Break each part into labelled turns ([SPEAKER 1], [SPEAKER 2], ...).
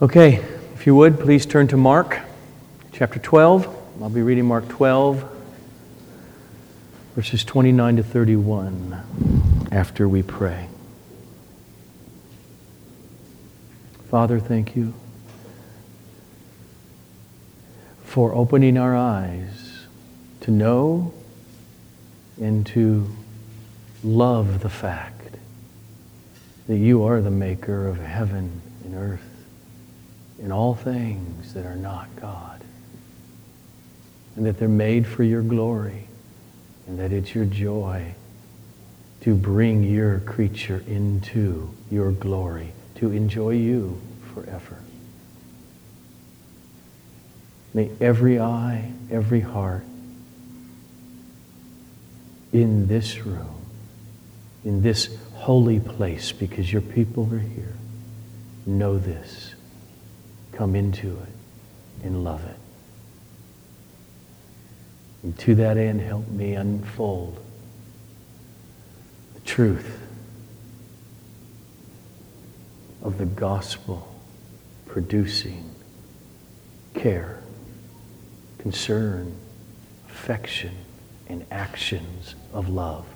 [SPEAKER 1] Okay, if you would, please turn to Mark chapter 12. I'll be reading Mark 12, verses 29 to 31 after we pray. Father, thank you for opening our eyes to know and to love the fact that you are the maker of heaven and earth in all things that are not God. And that they're made for your glory. And that it's your joy to bring your creature into your glory, to enjoy you forever. May every eye, every heart in this room, in this holy place, because your people are here, know this come into it and love it. And to that end, help me unfold the truth of the gospel producing care, concern, affection, and actions of love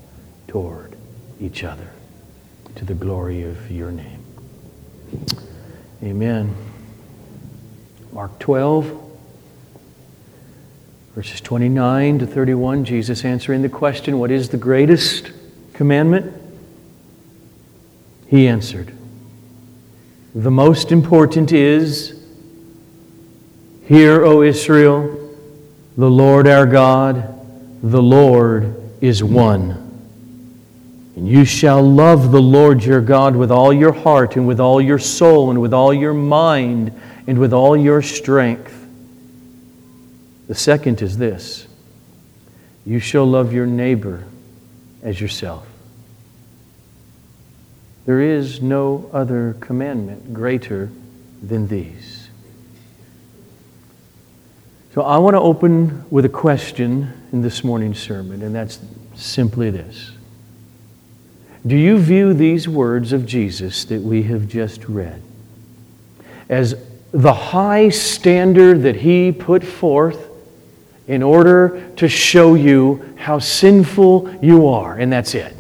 [SPEAKER 1] toward each other to the glory of your name. Amen. Mark 12, verses 29 to 31, Jesus answering the question, What is the greatest commandment? He answered, The most important is, Hear, O Israel, the Lord our God, the Lord is one. And you shall love the Lord your God with all your heart and with all your soul and with all your mind and with all your strength. The second is this you shall love your neighbor as yourself. There is no other commandment greater than these. So I want to open with a question in this morning's sermon, and that's simply this Do you view these words of Jesus that we have just read as the high standard that he put forth in order to show you how sinful you are, and that's it.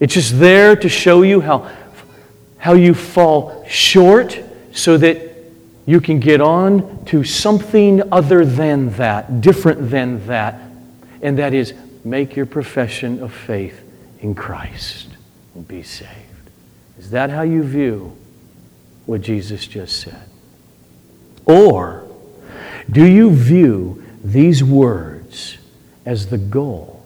[SPEAKER 1] It's just there to show you how, how you fall short so that you can get on to something other than that, different than that, and that is make your profession of faith in Christ and be saved. Is that how you view what Jesus just said? Or do you view these words as the goal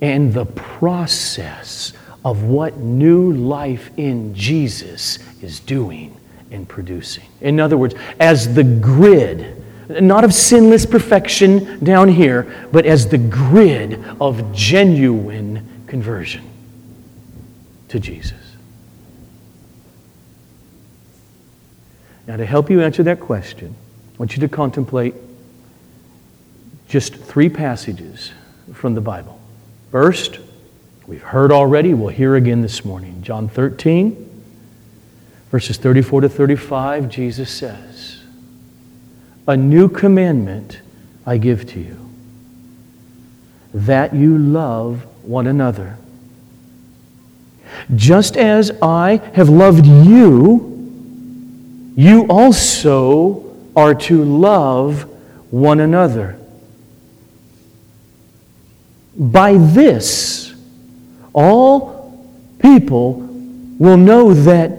[SPEAKER 1] and the process of what new life in Jesus is doing and producing? In other words, as the grid, not of sinless perfection down here, but as the grid of genuine conversion to Jesus. Now, to help you answer that question, I want you to contemplate just three passages from the Bible. First, we've heard already, we'll hear again this morning. John 13, verses 34 to 35, Jesus says, A new commandment I give to you, that you love one another. Just as I have loved you, you also are to love one another. By this, all people will know that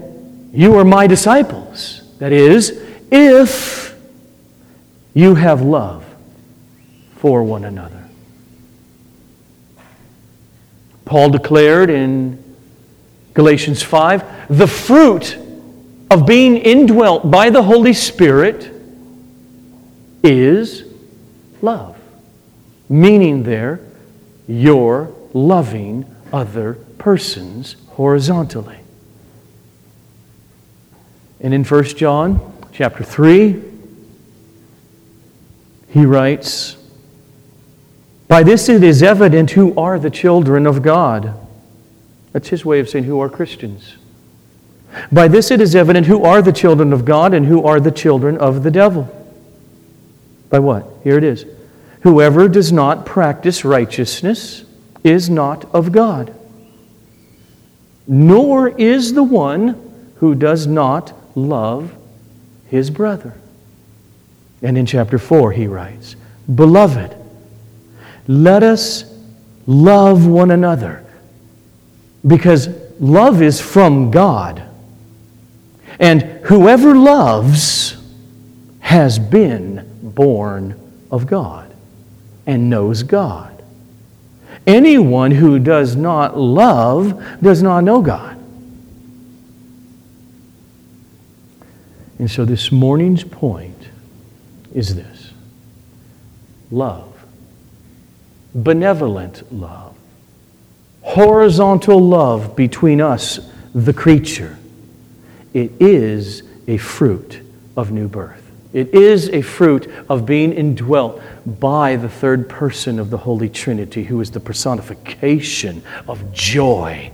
[SPEAKER 1] you are my disciples. That is, if you have love for one another. Paul declared in Galatians 5 the fruit of being indwelt by the Holy Spirit is love. Meaning, there, you're loving other persons horizontally. And in 1 John chapter 3, he writes, By this it is evident who are the children of God. That's his way of saying who are Christians. By this it is evident who are the children of God and who are the children of the devil. By what? Here it is. Whoever does not practice righteousness is not of God, nor is the one who does not love his brother. And in chapter 4, he writes, Beloved, let us love one another because love is from God. And whoever loves has been born of God and knows God. Anyone who does not love does not know God. And so this morning's point is this love, benevolent love, horizontal love between us, the creature. It is a fruit of new birth. It is a fruit of being indwelt by the third person of the Holy Trinity, who is the personification of joy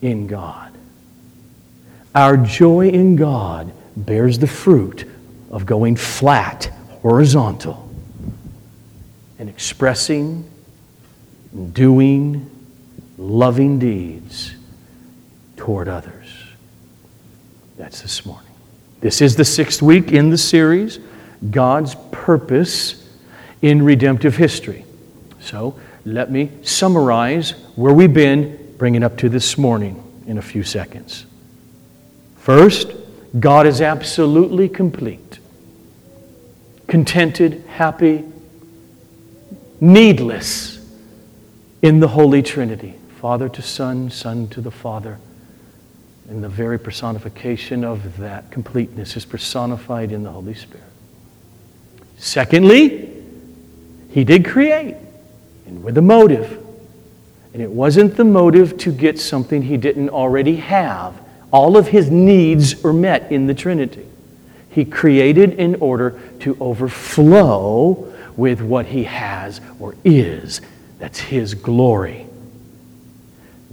[SPEAKER 1] in God. Our joy in God bears the fruit of going flat, horizontal, and expressing, doing, loving deeds toward others. That's this morning. This is the sixth week in the series, God's Purpose in Redemptive History. So let me summarize where we've been, bring it up to this morning in a few seconds. First, God is absolutely complete, contented, happy, needless in the Holy Trinity Father to Son, Son to the Father and the very personification of that completeness is personified in the Holy Spirit. Secondly, He did create, and with a motive. And it wasn't the motive to get something He didn't already have. All of His needs are met in the Trinity. He created in order to overflow with what He has or is. That's His glory.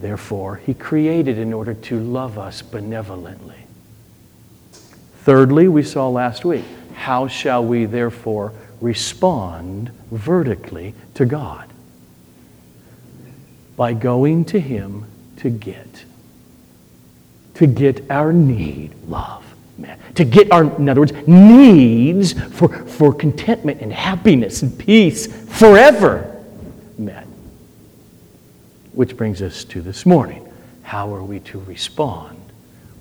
[SPEAKER 1] Therefore, He created in order to love us benevolently. Thirdly, we saw last week, how shall we therefore respond vertically to God? By going to Him to get. To get our need, love. Man. To get our, in other words, needs for, for contentment and happiness and peace forever. Which brings us to this morning. How are we to respond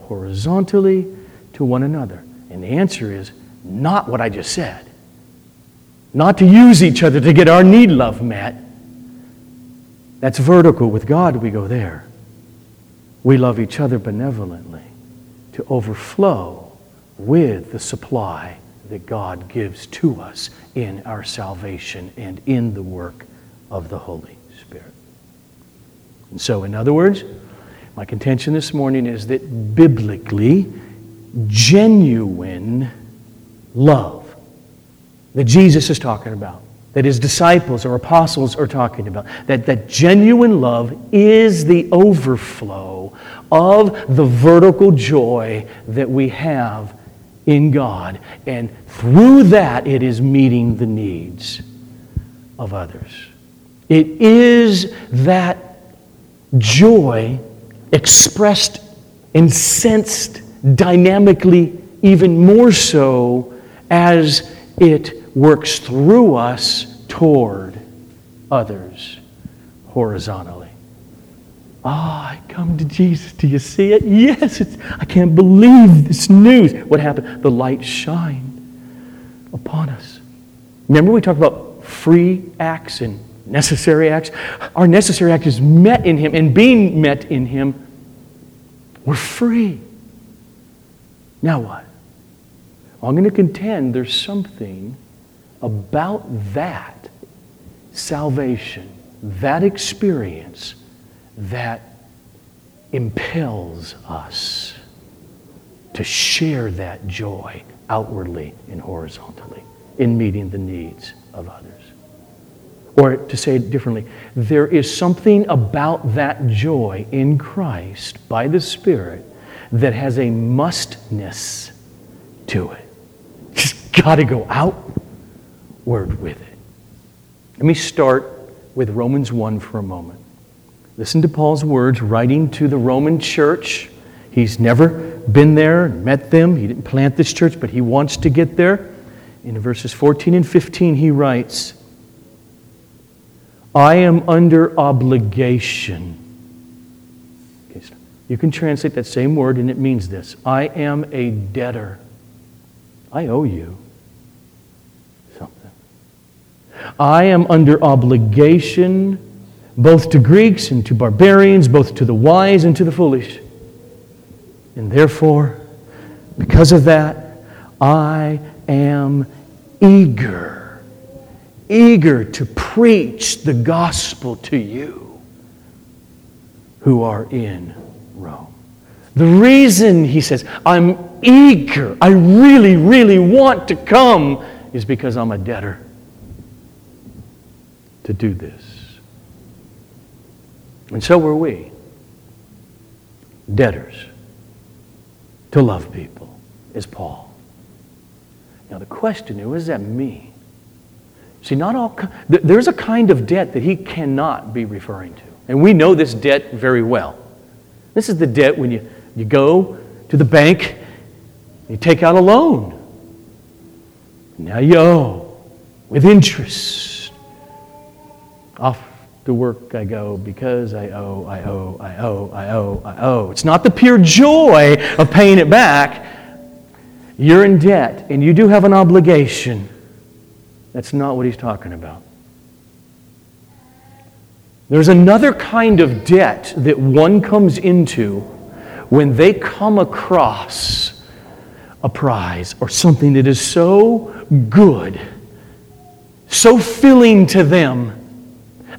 [SPEAKER 1] horizontally to one another? And the answer is not what I just said. Not to use each other to get our need love met. That's vertical. With God, we go there. We love each other benevolently to overflow with the supply that God gives to us in our salvation and in the work of the Holy and so, in other words, my contention this morning is that biblically, genuine love that Jesus is talking about, that his disciples or apostles are talking about, that, that genuine love is the overflow of the vertical joy that we have in God. And through that, it is meeting the needs of others. It is that joy expressed and sensed dynamically, even more so as it works through us toward others horizontally. Ah, oh, I come to Jesus. Do you see it? Yes, I can't believe this news. What happened? The light shined upon us. Remember, we talked about free acts and necessary acts. Our necessary act is met in Him, and being met in Him, we're free. Now what? Well, I'm going to contend there's something about that salvation, that experience, that impels us to share that joy outwardly and horizontally in meeting the needs of others. Or to say it differently, there is something about that joy in Christ by the Spirit that has a mustness to it. Just got to go outward with it. Let me start with Romans 1 for a moment. Listen to Paul's words, writing to the Roman church. He's never been there, and met them. He didn't plant this church, but he wants to get there. In verses 14 and 15, he writes, I am under obligation. You can translate that same word, and it means this I am a debtor. I owe you something. I am under obligation both to Greeks and to barbarians, both to the wise and to the foolish. And therefore, because of that, I am eager, eager to preach the gospel to you who are in Rome. The reason, he says, I'm eager, I really, really want to come, is because I'm a debtor to do this. And so were we debtors to love people, is Paul. Now, the question is, what does that mean? See, not all, there's a kind of debt that he cannot be referring to. And we know this debt very well. This is the debt when you, you go to the bank, you take out a loan. Now you owe with interest. Off to work I go because I owe, I owe, I owe, I owe, I owe. It's not the pure joy of paying it back. You're in debt and you do have an obligation. That's not what he's talking about. There's another kind of debt that one comes into when they come across a prize or something that is so good, so filling to them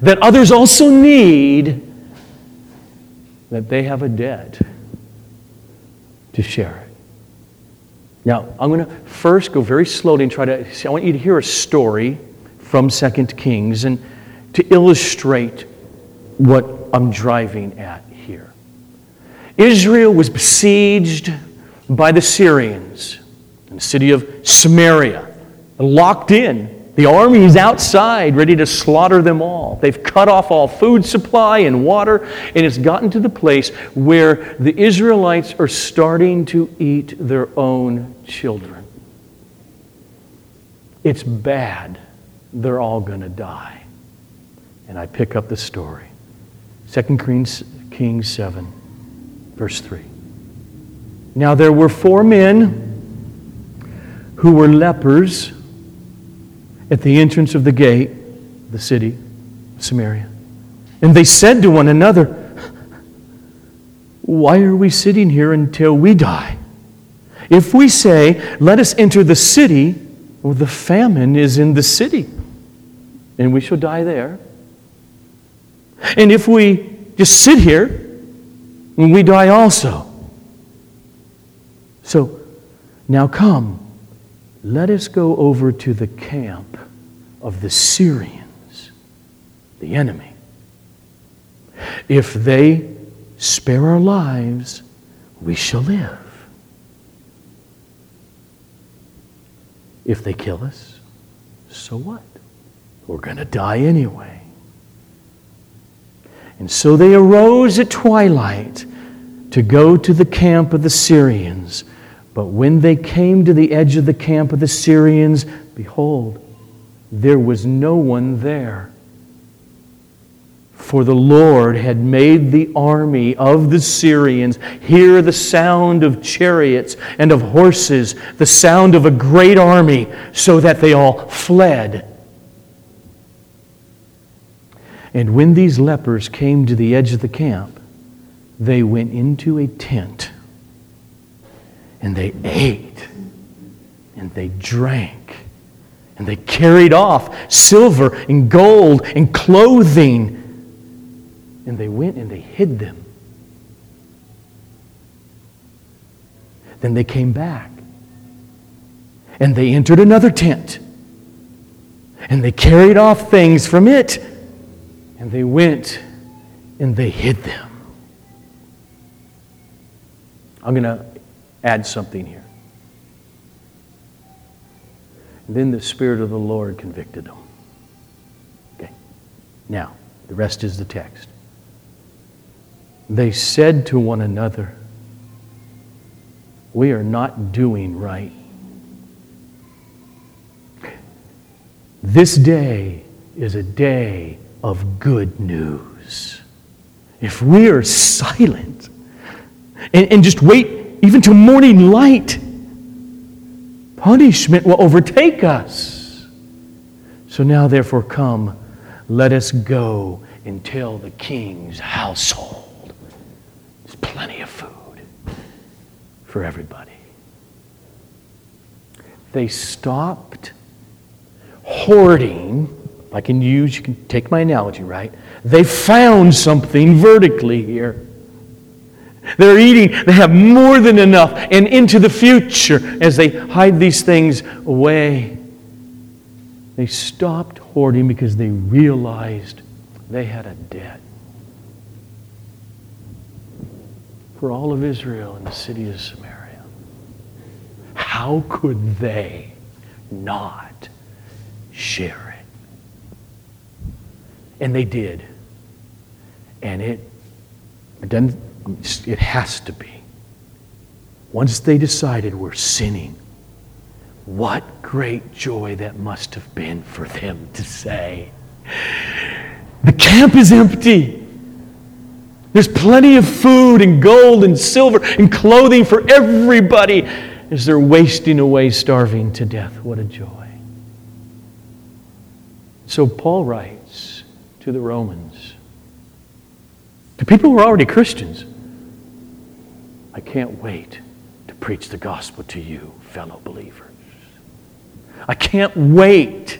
[SPEAKER 1] that others also need, that they have a debt to share it. Now, I'm going to first go very slowly and try to. See, I want you to hear a story from 2 Kings and to illustrate what I'm driving at here. Israel was besieged by the Syrians in the city of Samaria, locked in the army is outside, ready to slaughter them all. They've cut off all food supply and water, and it's gotten to the place where the Israelites are starting to eat their own children. It's bad. They're all going to die. And I pick up the story. 2 Kings 7, verse 3. Now there were four men who were lepers at the entrance of the gate, the city of Samaria. And they said to one another, Why are we sitting here until we die? If we say, Let us enter the city, well, the famine is in the city, and we shall die there. And if we just sit here, we die also. So, now come let us go over to the camp of the Syrians, the enemy. If they spare our lives, we shall live. If they kill us, so what? We're going to die anyway. And so they arose at twilight to go to the camp of the Syrians. But when they came to the edge of the camp of the Syrians, behold, there was no one there. For the Lord had made the army of the Syrians hear the sound of chariots and of horses, the sound of a great army, so that they all fled. And when these lepers came to the edge of the camp, they went into a tent and they ate and they drank and they carried off silver and gold and clothing and they went and they hid them. Then they came back and they entered another tent and they carried off things from it and they went and they hid them. I'm going to add something here. And then the Spirit of the Lord convicted them. Okay. Now, the rest is the text. They said to one another, We are not doing right. This day is a day of good news. If we are silent and, and just wait even till morning light, punishment will overtake us. So now, therefore, come, let us go and tell the king's household. There's plenty of food for everybody. They stopped hoarding. I can use, you can take my analogy, right? They found something vertically here. They're eating, they have more than enough, and into the future, as they hide these things away, they stopped hoarding because they realized they had a debt. For all of Israel and the city of Samaria. How could they not share it? And they did. And it, it doesn't it has to be. Once they decided we're sinning, what great joy that must have been for them to say, The camp is empty. There's plenty of food and gold and silver and clothing for everybody as they're wasting away, starving to death. What a joy. So Paul writes to the Romans, to people who are already Christians. I can't wait to preach the gospel to you, fellow believers. I can't wait.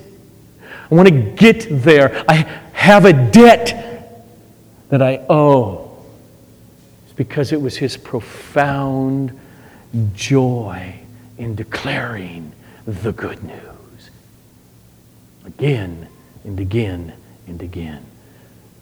[SPEAKER 1] I want to get there. I have a debt that I owe. It's because it was his profound joy in declaring the good news. Again and again and again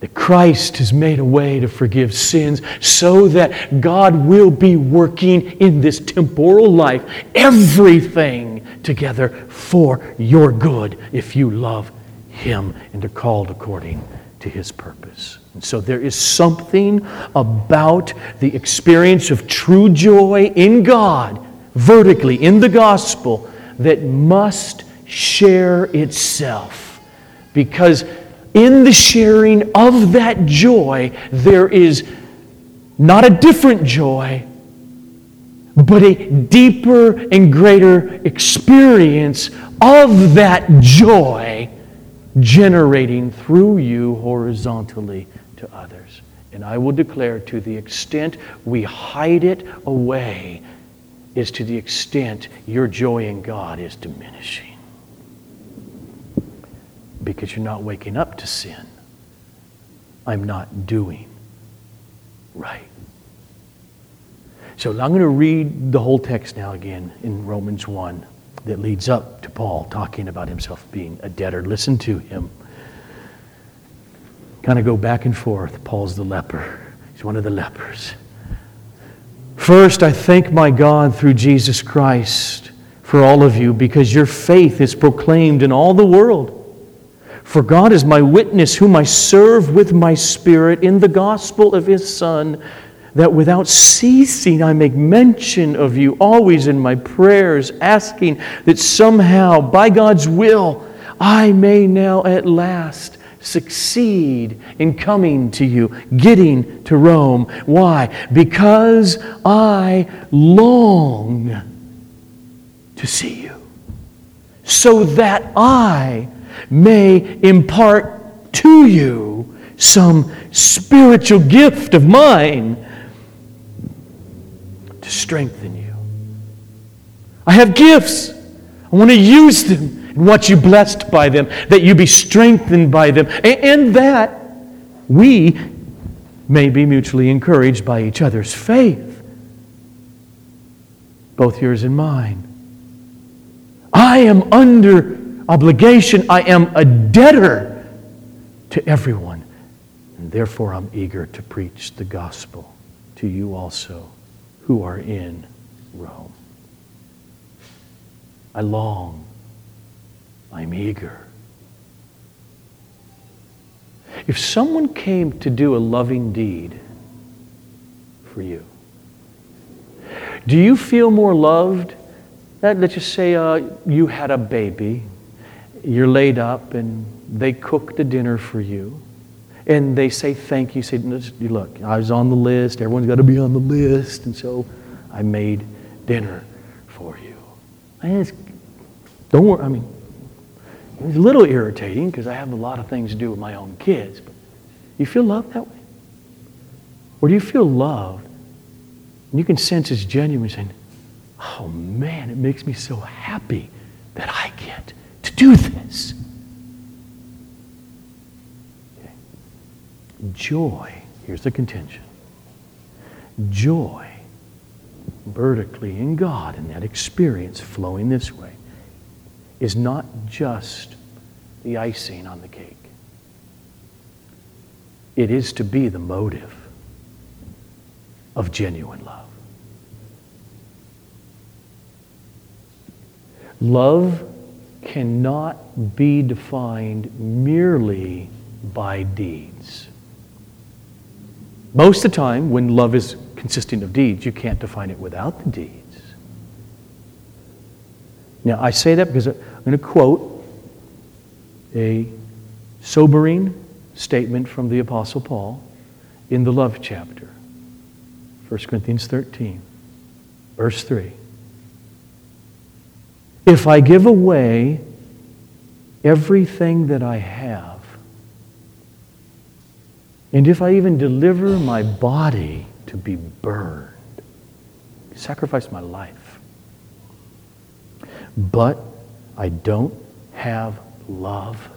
[SPEAKER 1] that Christ has made a way to forgive sins so that God will be working in this temporal life everything together for your good if you love Him and are called according to His purpose. And so there is something about the experience of true joy in God, vertically, in the gospel, that must share itself because in the sharing of that joy, there is not a different joy, but a deeper and greater experience of that joy generating through you horizontally to others. And I will declare to the extent we hide it away is to the extent your joy in God is diminishing because you're not waking up to sin. I'm not doing right. So I'm going to read the whole text now again in Romans 1 that leads up to Paul talking about himself being a debtor. Listen to him. Kind of go back and forth. Paul's the leper, he's one of the lepers. First, I thank my God through Jesus Christ for all of you because your faith is proclaimed in all the world. For God is my witness, whom I serve with my spirit in the gospel of his Son, that without ceasing I make mention of you always in my prayers, asking that somehow, by God's will, I may now at last succeed in coming to you, getting to Rome. Why? Because I long to see you, so that I may impart to you some spiritual gift of mine to strengthen you. I have gifts. I want to use them and want you blessed by them, that you be strengthened by them, and that we may be mutually encouraged by each other's faith, both yours and mine. I am under obligation. I am a debtor to everyone. And therefore, I'm eager to preach the gospel to you also who are in Rome. I long. I'm eager. If someone came to do a loving deed for you, do you feel more loved? Let's just say uh, you had a baby, you're laid up, and they cooked a dinner for you. And they say thank you. Say, look, I was on the list. Everyone's got to be on the list. And so I made dinner for you. And don't worry. I mean, it's a little irritating because I have a lot of things to do with my own kids. But you feel loved that way? Or do you feel loved? And you can sense it's genuine saying, oh man, it makes me so happy that I get do this. Joy, here's the contention. Joy vertically in God and that experience flowing this way is not just the icing on the cake. It is to be the motive of genuine love. Love cannot be defined merely by deeds. Most of the time, when love is consisting of deeds, you can't define it without the deeds. Now, I say that because I'm going to quote a sobering statement from the Apostle Paul in the love chapter, 1 Corinthians 13, verse 3. If I give away everything that I have, and if I even deliver my body to be burned, sacrifice my life, but I don't have love,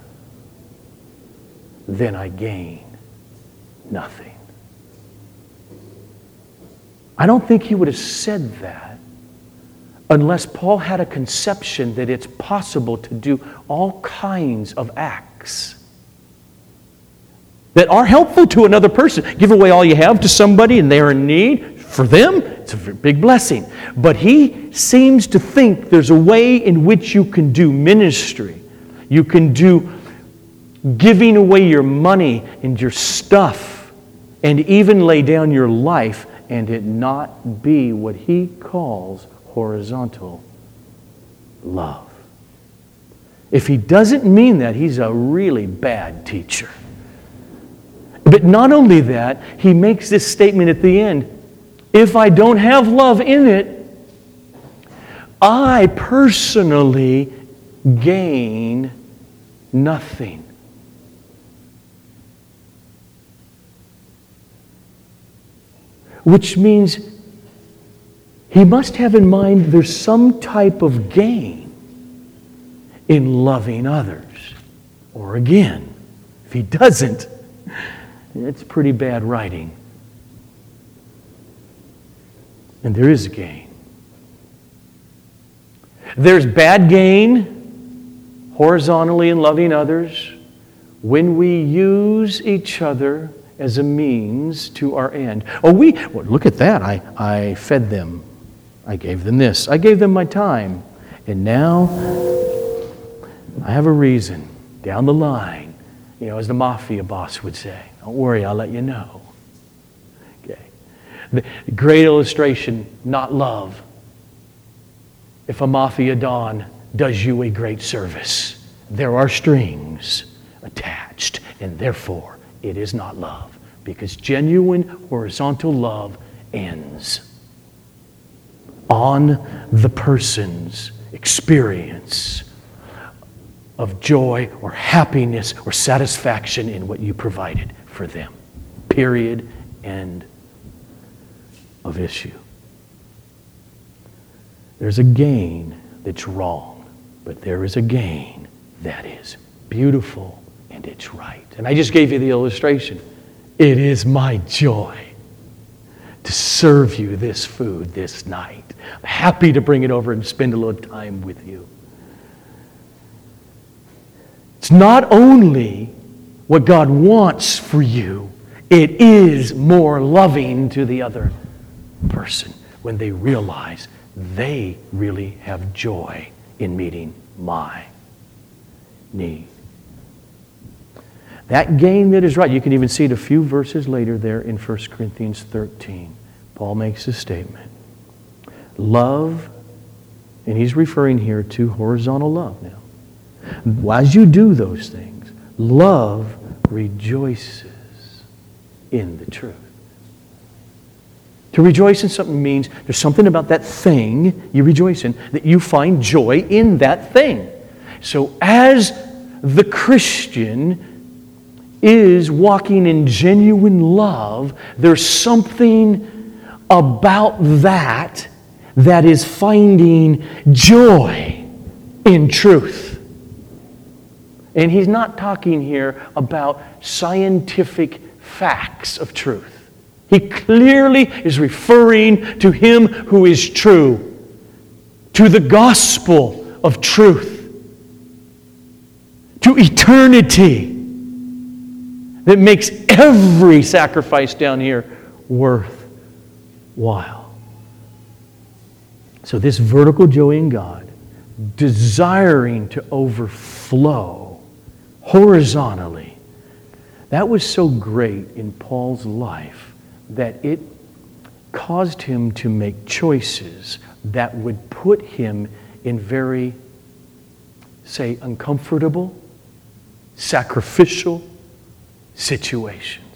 [SPEAKER 1] then I gain nothing. I don't think he would have said that unless Paul had a conception that it's possible to do all kinds of acts that are helpful to another person. Give away all you have to somebody and they're in need. For them, it's a big blessing. But he seems to think there's a way in which you can do ministry. You can do giving away your money and your stuff and even lay down your life and it not be what he calls horizontal love. If he doesn't mean that, he's a really bad teacher. But not only that, he makes this statement at the end if I don't have love in it, I personally gain nothing. Which means he must have in mind there's some type of gain in loving others. Or again, if he doesn't, it's pretty bad writing. And there is gain. There's bad gain horizontally in loving others when we use each other as a means to our end. Oh, we, well, look at that. I, I fed them. I gave them this. I gave them my time. And now I have a reason down the line, you know, as the mafia boss would say. Don't worry, I'll let you know. The great illustration, not love. If a mafia don does you a great service, there are strings attached, and therefore it is not love, because genuine horizontal love ends on the person's experience of joy or happiness or satisfaction in what you provided for them. Period. End of issue. There's a gain that's wrong, but there is a gain that is beautiful and it's right. And I just gave you the illustration. It is my joy to serve you this food this night. I'm happy to bring it over and spend a little time with you. It's not only what God wants for you, it is more loving to the other person when they realize they really have joy in meeting my need. That gain that is right, you can even see it a few verses later there in 1 Corinthians 13. Paul makes a statement. Love, and he's referring here to horizontal love now. As you do those things, love rejoices in the truth. To rejoice in something means there's something about that thing you rejoice in that you find joy in that thing. So, as the Christian is walking in genuine love, there's something about that that is finding joy in truth. And he's not talking here about scientific facts of truth. He clearly is referring to Him who is true, to the gospel of truth, to eternity that makes every sacrifice down here worthwhile. So, this vertical joy in God, desiring to overflow horizontally, that was so great in Paul's life that it caused him to make choices that would put him in very, say, uncomfortable, sacrificial situations.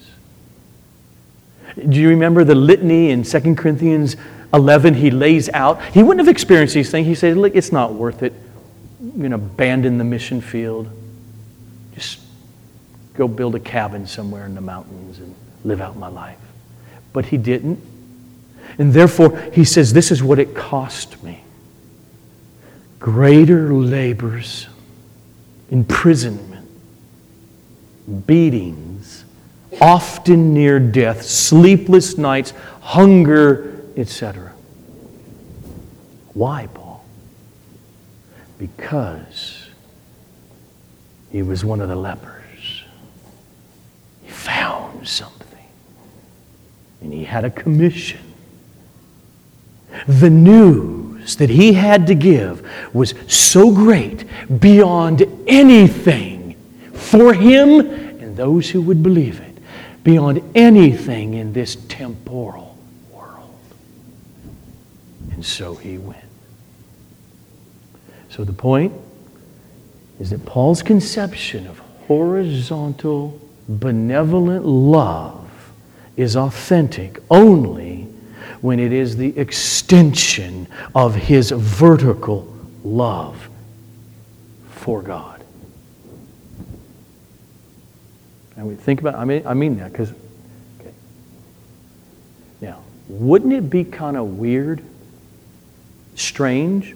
[SPEAKER 1] Do you remember the litany in 2 Corinthians 11 he lays out? He wouldn't have experienced these things. He said, Look, it's not worth it. Going to abandon the mission field. Just go build a cabin somewhere in the mountains and live out my life but he didn't. And therefore, he says, This is what it cost me greater labors, imprisonment, beatings, often near death, sleepless nights, hunger, etc. Why, Paul? Because he was one of the lepers. He found something and he had a commission. The news that he had to give was so great beyond anything for him and those who would believe it, beyond anything in this temporal world. And so he went. So the point is that Paul's conception of horizontal, benevolent love is authentic only when it is the extension of his vertical love for God. And we think about, I mean, I mean that because, okay. Now, wouldn't it be kind of weird, strange,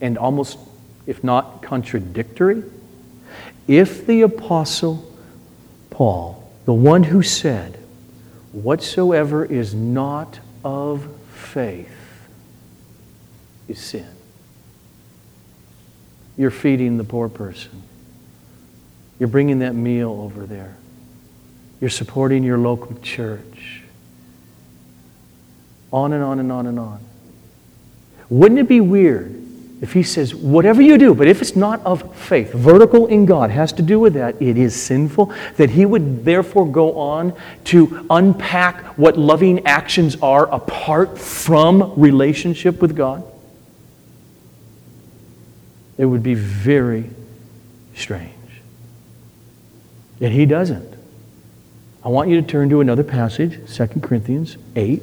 [SPEAKER 1] and almost, if not contradictory, if the Apostle Paul, the one who said, Whatsoever is not of faith is sin. You're feeding the poor person. You're bringing that meal over there. You're supporting your local church. On and on and on and on. Wouldn't it be weird if he says, whatever you do, but if it's not of faith, vertical in God has to do with that, it is sinful, that he would therefore go on to unpack what loving actions are apart from relationship with God? It would be very strange. Yet he doesn't. I want you to turn to another passage, 2 Corinthians 8.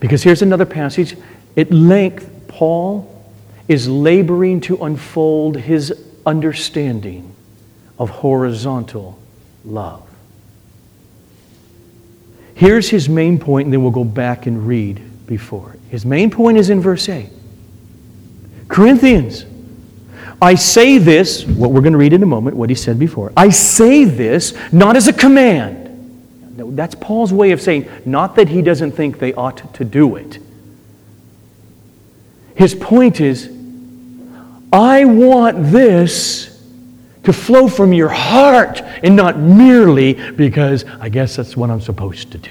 [SPEAKER 1] Because here's another passage at length Paul is laboring to unfold his understanding of horizontal love. Here's his main point, and then we'll go back and read before. His main point is in verse 8. Corinthians, I say this, what we're going to read in a moment, what he said before. I say this not as a command. That's Paul's way of saying, not that he doesn't think they ought to do it his point is I want this to flow from your heart and not merely because I guess that's what I'm supposed to do.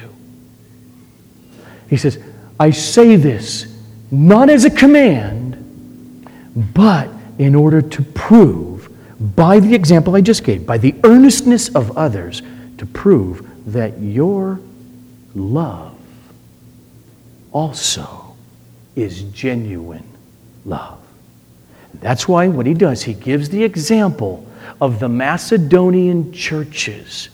[SPEAKER 1] He says, I say this not as a command, but in order to prove, by the example I just gave, by the earnestness of others, to prove that your love also is genuine love. That's why what he does, he gives the example of the Macedonian churches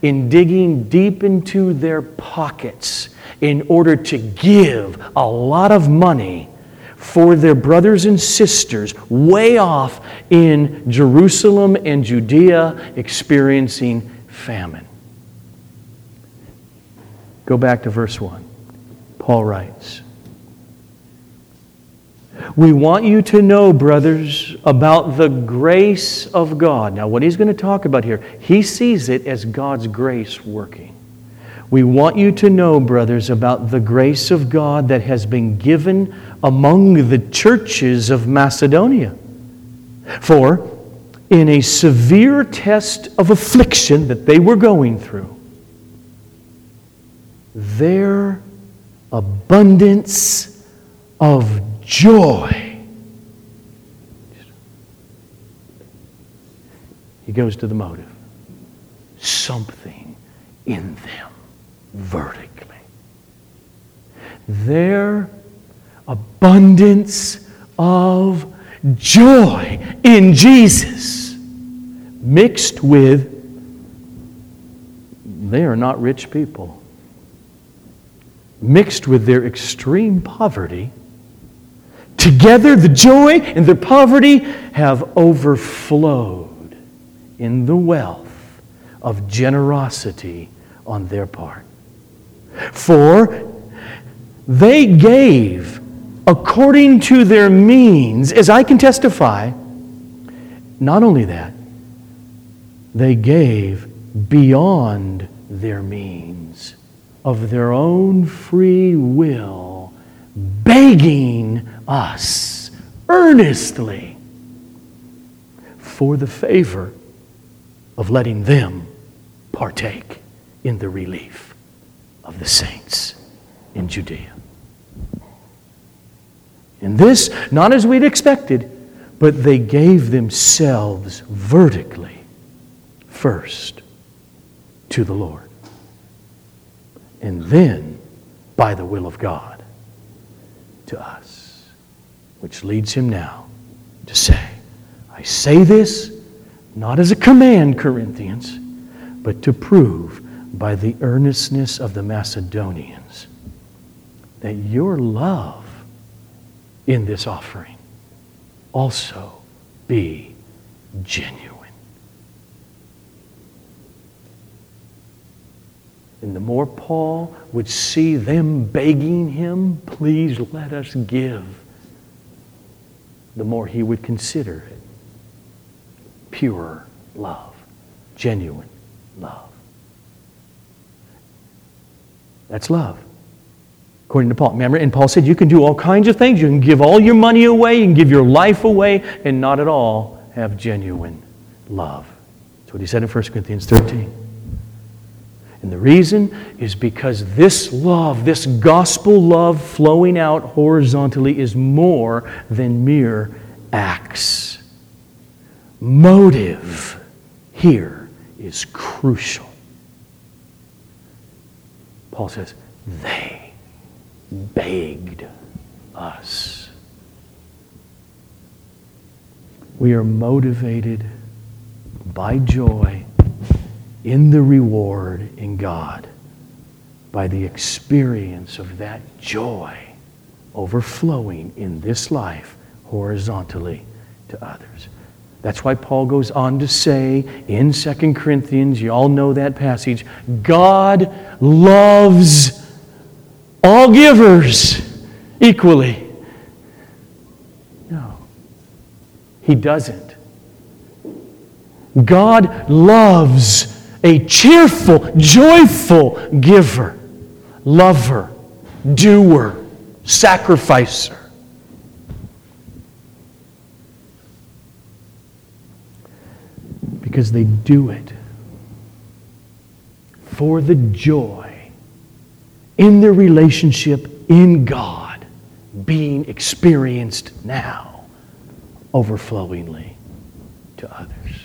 [SPEAKER 1] in digging deep into their pockets in order to give a lot of money for their brothers and sisters way off in Jerusalem and Judea experiencing famine. Go back to verse 1. Paul writes, we want you to know, brothers, about the grace of God. Now, what he's going to talk about here, he sees it as God's grace working. We want you to know, brothers, about the grace of God that has been given among the churches of Macedonia. For in a severe test of affliction that they were going through, their abundance of joy. He goes to the motive. Something in them vertically. Their abundance of joy in Jesus mixed with they are not rich people, mixed with their extreme poverty Together, the joy and their poverty have overflowed in the wealth of generosity on their part. For they gave according to their means, as I can testify. Not only that, they gave beyond their means of their own free will, begging us earnestly for the favor of letting them partake in the relief of the saints in Judea. And this, not as we'd expected, but they gave themselves vertically first to the Lord. And then, by the will of God, to us. Which leads him now to say, I say this not as a command, Corinthians, but to prove by the earnestness of the Macedonians that your love in this offering also be genuine. And the more Paul would see them begging him, please let us give the more he would consider it pure love, genuine love. That's love. According to Paul. Remember, and Paul said you can do all kinds of things. You can give all your money away, you can give your life away, and not at all have genuine love. That's what he said in 1 Corinthians 13. And the reason is because this love, this gospel love flowing out horizontally, is more than mere acts. Motive here is crucial. Paul says, they begged us. We are motivated by joy in the reward in God by the experience of that joy overflowing in this life horizontally to others. That's why Paul goes on to say in 2 Corinthians, you all know that passage, God loves all givers equally. No, he doesn't. God loves a cheerful, joyful giver, lover, doer, sacrificer. Because they do it for the joy in their relationship in God being experienced now overflowingly to others.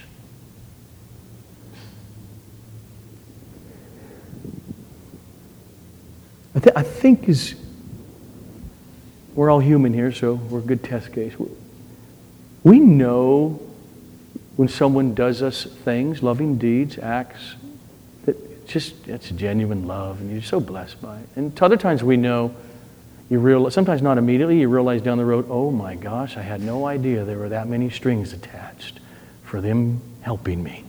[SPEAKER 1] I, th- I think is we're all human here, so we're a good test case. We know when someone does us things, loving deeds, acts, that just it's genuine love, and you're so blessed by it. And other times we know you realize, sometimes not immediately, you realize down the road, oh my gosh, I had no idea there were that many strings attached for them helping me.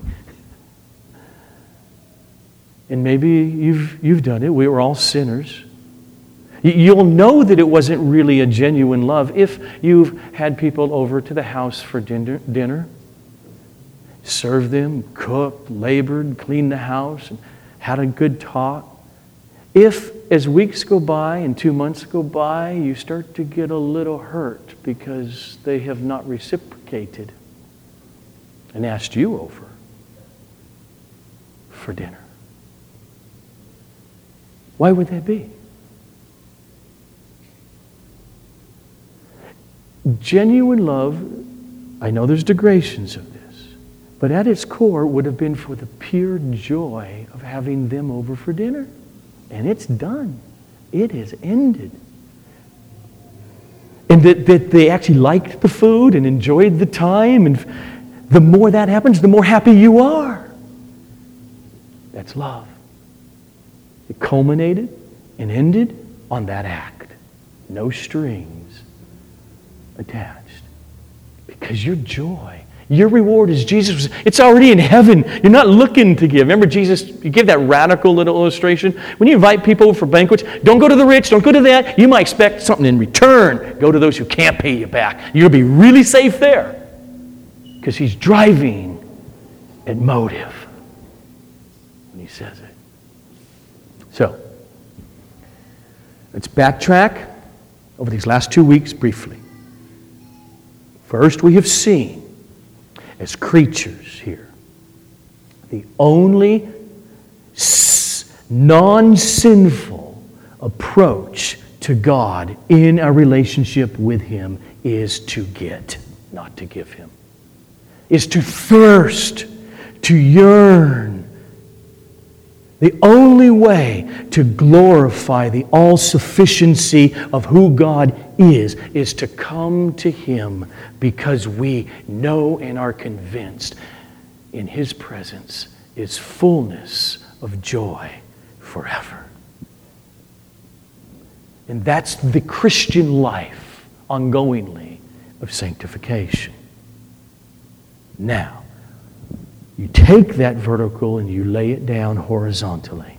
[SPEAKER 1] And maybe you've, you've done it. We were all sinners. You'll know that it wasn't really a genuine love if you've had people over to the house for dinner, dinner served them, cooked, labored, cleaned the house, and had a good talk. If, as weeks go by and two months go by, you start to get a little hurt because they have not reciprocated and asked you over for dinner, why would that be? Genuine love, I know there's degradations of but at its core would have been for the pure joy of having them over for dinner. And it's done. It has ended. And that, that they actually liked the food and enjoyed the time. And the more that happens, the more happy you are. That's love. It culminated and ended on that act. No strings attached. Because your joy, your reward is Jesus. It's already in heaven. You're not looking to give. Remember, Jesus, you give that radical little illustration. When you invite people for banquets, don't go to the rich, don't go to that. You might expect something in return. Go to those who can't pay you back. You'll be really safe there. Because he's driving at motive when he says it. So, let's backtrack over these last two weeks briefly. First, we have seen as creatures here the only non sinful approach to God in a relationship with Him is to get, not to give Him, is to thirst, to yearn. The only way to glorify the all sufficiency of who God is, is to come to Him because we know and are convinced in His presence is fullness of joy forever. And that's the Christian life, ongoingly, of sanctification. Now, you take that vertical and you lay it down horizontally.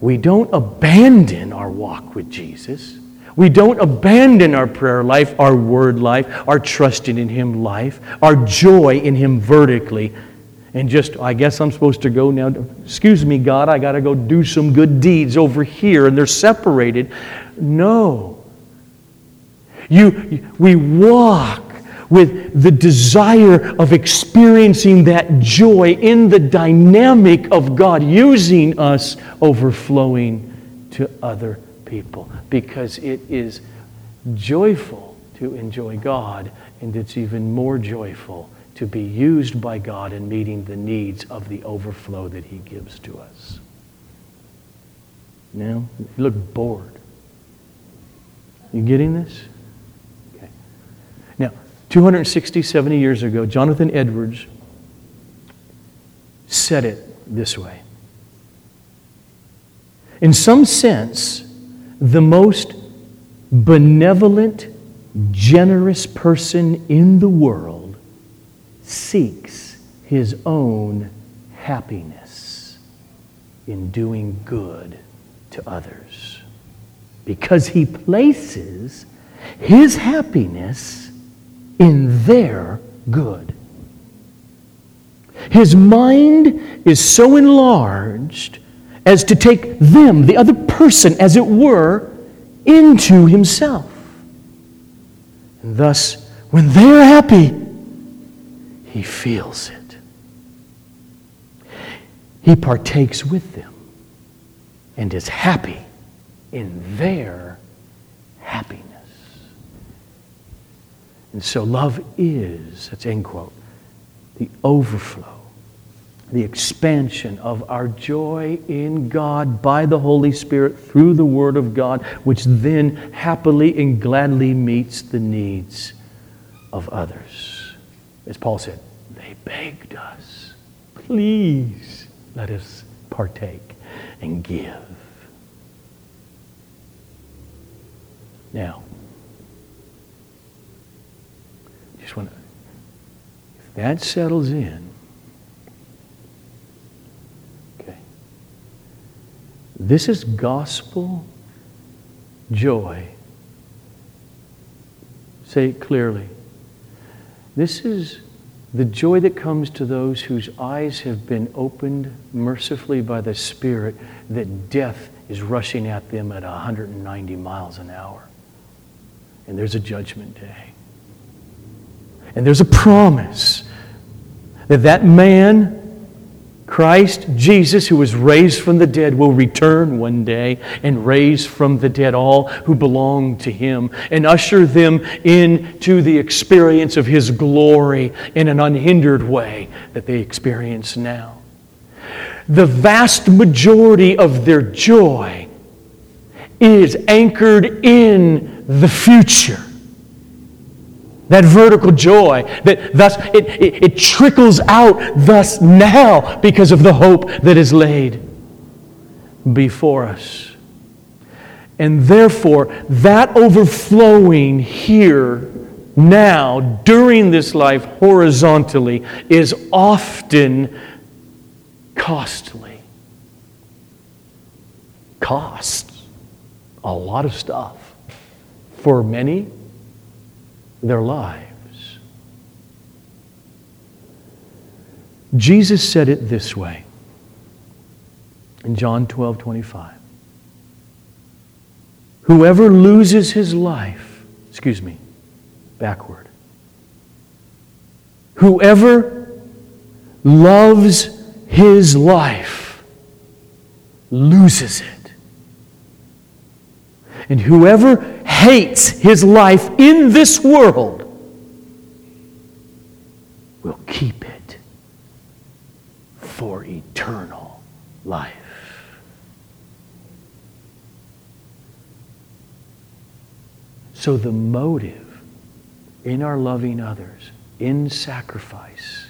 [SPEAKER 1] We don't abandon our walk with Jesus. We don't abandon our prayer life, our word life, our trusting in Him life, our joy in Him vertically, and just, I guess I'm supposed to go now. Excuse me, God, I got to go do some good deeds over here, and they're separated. No. You, we walk with the desire of experiencing that joy in the dynamic of God using us overflowing to other people because it is joyful to enjoy God and it's even more joyful to be used by God in meeting the needs of the overflow that He gives to us. Now, you look bored. You getting this? Okay. Now, 260, 70 years ago, Jonathan Edwards said it this way In some sense, the most benevolent, generous person in the world seeks his own happiness in doing good to others because he places his happiness in their good. His mind is so enlarged as to take them, the other person, as it were, into himself. And thus, when they're happy, he feels it. He partakes with them and is happy in their happiness. And so love is, that's end quote, the overflow, the expansion of our joy in God by the Holy Spirit through the Word of God, which then happily and gladly meets the needs of others. As Paul said, they begged us, please let us partake and give. Now, just want to, if that settles in, okay, this is gospel joy. Say it clearly. This is the joy that comes to those whose eyes have been opened mercifully by the Spirit that death is rushing at them at 190 miles an hour. And there's a judgment day. And there's a promise that that man Christ Jesus, who was raised from the dead, will return one day and raise from the dead all who belong to him and usher them into the experience of his glory in an unhindered way that they experience now. The vast majority of their joy is anchored in the future. That vertical joy, that thus it, it, it, trickles out thus now because of the hope that is laid before us. And therefore, that overflowing here, now, during this life, horizontally, is often costly. Costs a lot of stuff. For many, their lives. Jesus said it this way in John 12 25. Whoever loses his life, excuse me, backward. Whoever loves his life loses it. And whoever hates his life in this world will keep it for eternal life. So, the motive in our loving others, in sacrifice,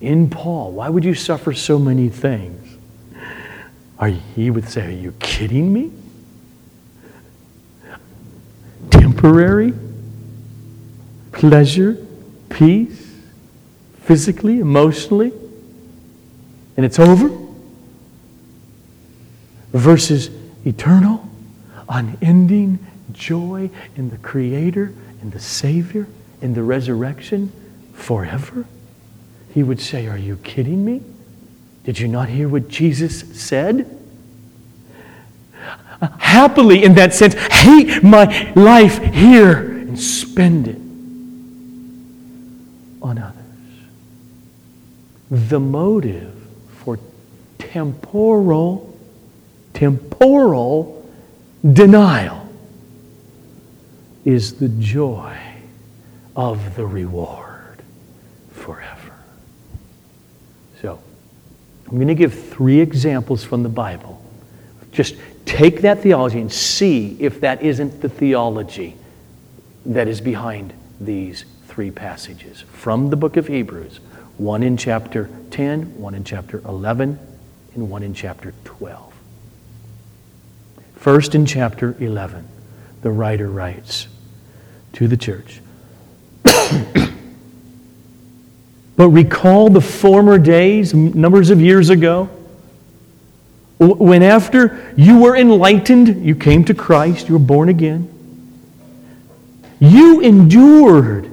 [SPEAKER 1] in Paul, why would you suffer so many things? Are, he would say, Are you kidding me? Temporary pleasure, peace, physically, emotionally, and it's over, versus eternal, unending joy in the Creator, in the Savior, in the resurrection forever? He would say, Are you kidding me? Did you not hear what Jesus said? Happily in that sense, hate my life here and spend it on others. The motive for temporal, temporal denial is the joy of the reward forever. So, I'm going to give three examples from the Bible. Just Take that theology and see if that isn't the theology that is behind these three passages from the book of Hebrews one in chapter 10, one in chapter 11, and one in chapter 12. First, in chapter 11, the writer writes to the church But recall the former days, numbers of years ago when after you were enlightened, you came to Christ, you were born again, you endured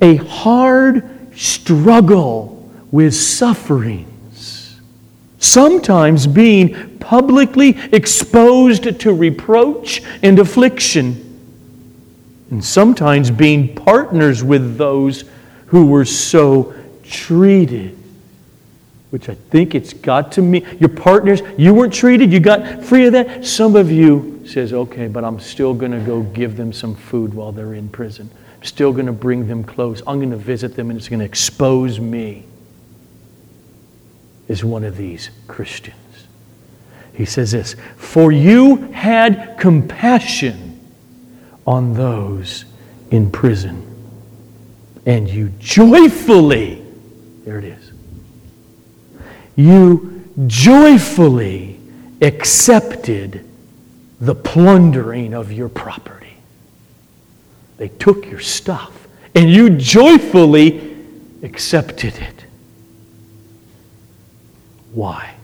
[SPEAKER 1] a hard struggle with sufferings, sometimes being publicly exposed to reproach and affliction, and sometimes being partners with those who were so treated which I think it's got to mean your partners, you weren't treated, you got free of that. Some of you says, okay, but I'm still going to go give them some food while they're in prison. I'm still going to bring them clothes. I'm going to visit them and it's going to expose me as one of these Christians. He says this, for you had compassion on those in prison and you joyfully, there it is, you joyfully accepted the plundering of your property. They took your stuff and you joyfully accepted it. Why?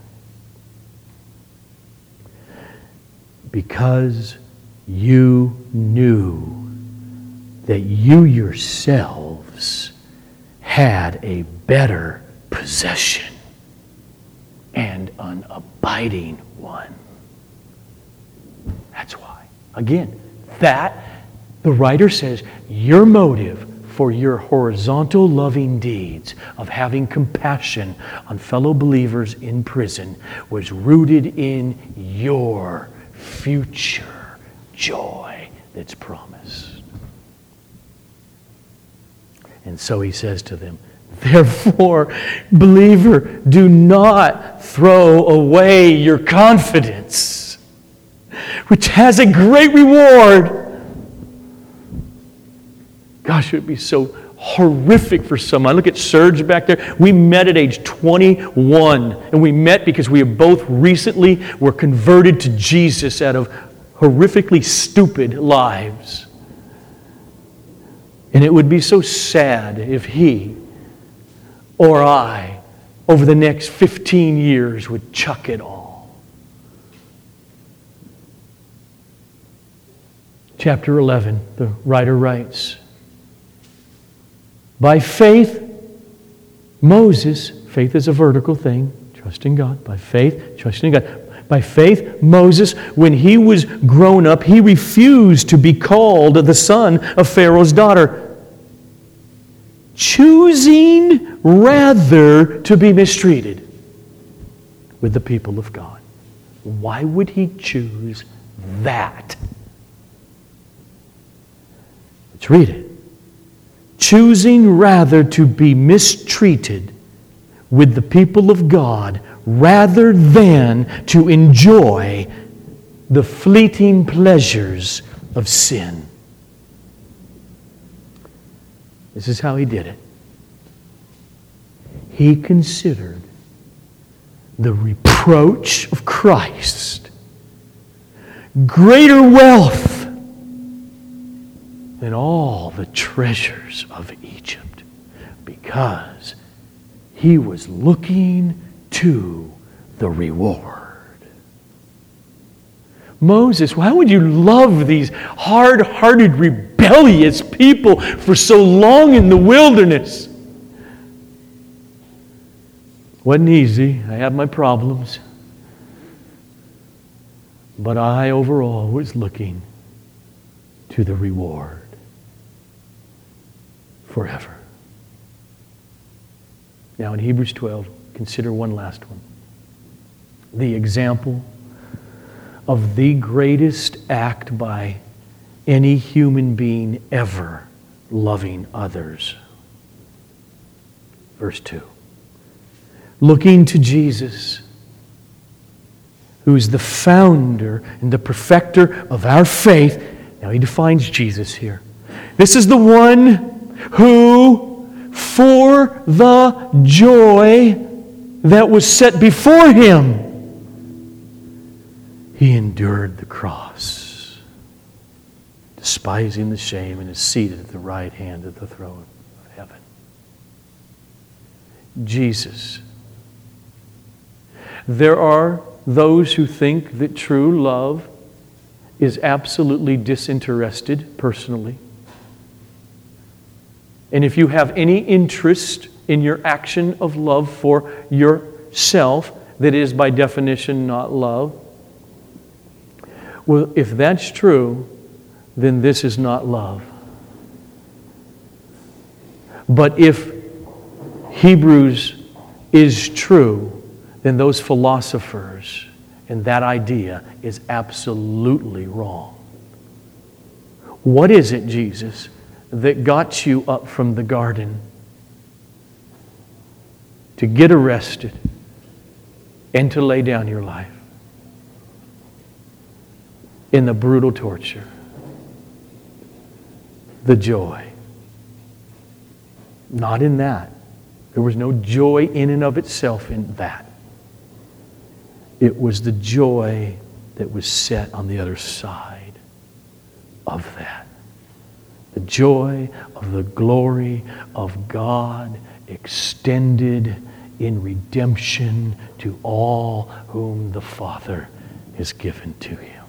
[SPEAKER 1] Because you knew that you yourselves had a better possession and an abiding one. That's why. Again, that, the writer says, your motive for your horizontal loving deeds of having compassion on fellow believers in prison was rooted in your future joy that's promised. And so he says to them, Therefore, believer, do not throw away your confidence, which has a great reward. Gosh, it would be so horrific for someone. Look at Serge back there. We met at age 21, and we met because we both recently were converted to Jesus out of horrifically stupid lives. And it would be so sad if he or I, over the next 15 years, would chuck it all. Chapter 11, the writer writes By faith, Moses, faith is a vertical thing, trusting God. By faith, trusting God. By faith, Moses, when he was grown up, he refused to be called the son of Pharaoh's daughter, choosing rather to be mistreated with the people of God. Why would he choose that? Let's read it. Choosing rather to be mistreated with the people of God rather than to enjoy the fleeting pleasures of sin. This is how he did it. He considered the reproach of Christ greater wealth than all the treasures of Egypt because he was looking to the reward. Moses, why would you love these hard hearted, rebellious people for so long in the wilderness? Wasn't easy. I had my problems. But I overall was looking to the reward forever. Now, in Hebrews 12, consider one last one. The example of the greatest act by any human being ever loving others. Verse 2. Looking to Jesus, who is the founder and the perfecter of our faith. Now he defines Jesus here. This is the one who, for the joy that was set before him, he endured the cross, despising the shame, and is seated at the right hand of the throne of heaven. Jesus. There are those who think that true love is absolutely disinterested personally. And if you have any interest in your action of love for yourself, that is by definition not love, well, if that's true, then this is not love. But if Hebrews is true, then those philosophers and that idea is absolutely wrong. What is it, Jesus, that got you up from the garden to get arrested and to lay down your life in the brutal torture? The joy. Not in that. There was no joy in and of itself in that. It was the joy that was set on the other side of that. The joy of the glory of God extended in redemption to all whom the Father has given to him.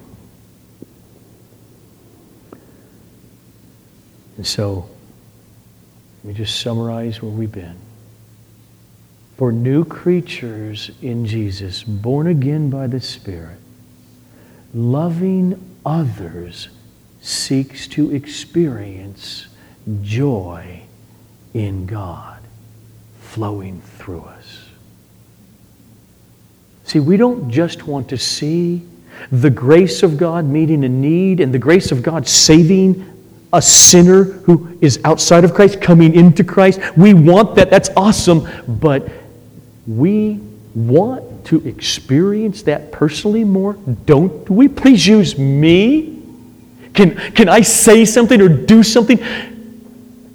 [SPEAKER 1] And so, let me just summarize where we've been. For new creatures in Jesus, born again by the Spirit, loving others seeks to experience joy in God flowing through us. See, we don't just want to see the grace of God meeting a need and the grace of God saving a sinner who is outside of Christ coming into Christ. We want that. That's awesome. But we want to experience that personally more, don't we? Please use me. Can, can I say something or do something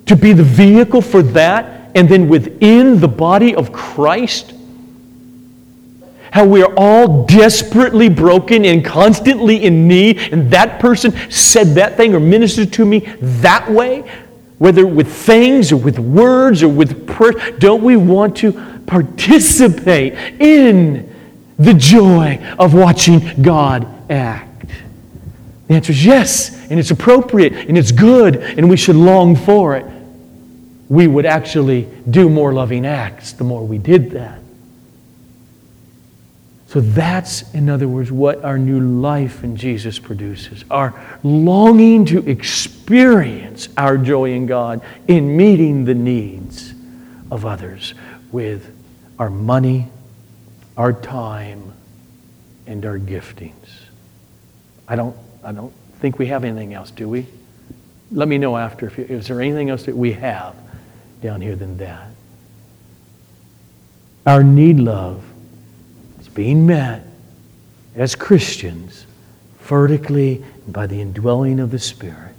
[SPEAKER 1] to be the vehicle for that? And then within the body of Christ, how we are all desperately broken and constantly in need, and that person said that thing or ministered to me that way, whether with things or with words or with prayer. Don't we want to participate in the joy of watching God act? The answer is yes, and it's appropriate, and it's good, and we should long for it. We would actually do more loving acts the more we did that. So that's, in other words, what our new life in Jesus produces our longing to experience our joy in God in meeting the needs of others with our money, our time, and our giftings. I don't, I don't think we have anything else, do we? Let me know after if you, is there anything else that we have down here than that. Our need love being met as Christians vertically by the indwelling of the Spirit.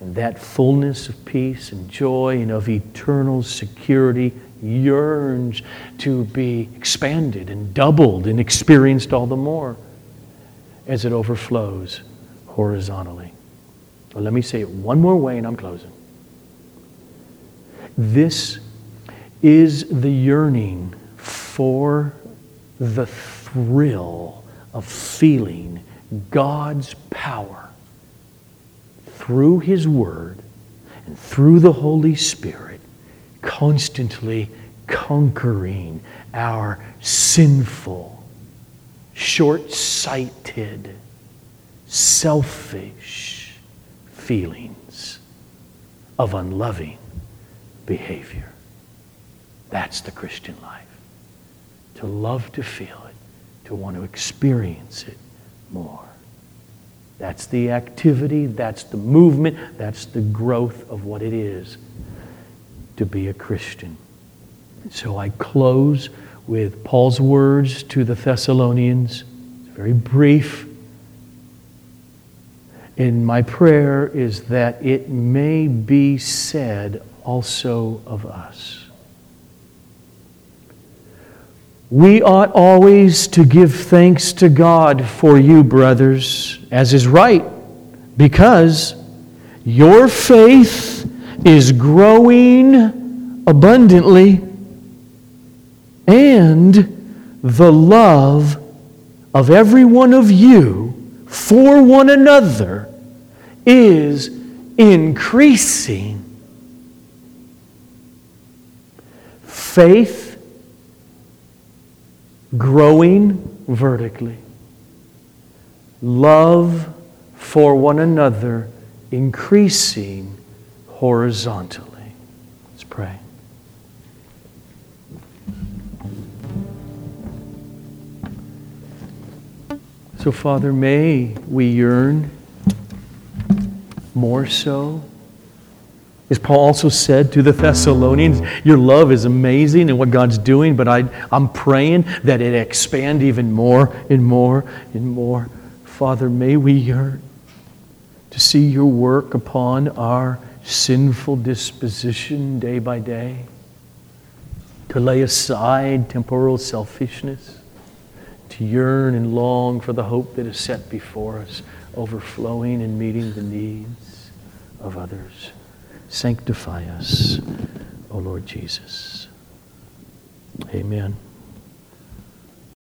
[SPEAKER 1] And that fullness of peace and joy and of eternal security yearns to be expanded and doubled and experienced all the more as it overflows horizontally. Well, let me say it one more way and I'm closing. This is the yearning for the thrill of feeling God's power through His Word and through the Holy Spirit, constantly conquering our sinful, short sighted, selfish feelings of unloving behavior. That's the Christian life to love to feel it, to want to experience it more. That's the activity, that's the movement, that's the growth of what it is to be a Christian. So I close with Paul's words to the Thessalonians. It's very brief. And my prayer is that it may be said also of us. We ought always to give thanks to God for you, brothers, as is right, because your faith is growing abundantly, and the love of every one of you for one another is increasing. Faith growing vertically. Love for one another increasing horizontally. Let's pray. So, Father, may we yearn more so as Paul also said to the Thessalonians, your love is amazing and what God's doing, but I, I'm praying that it expand even more and more and more. Father, may we yearn to see your work upon our sinful disposition day by day, to lay aside temporal selfishness, to yearn and long for the hope that is set before us, overflowing and meeting the needs of others. Sanctify us, O Lord Jesus. Amen.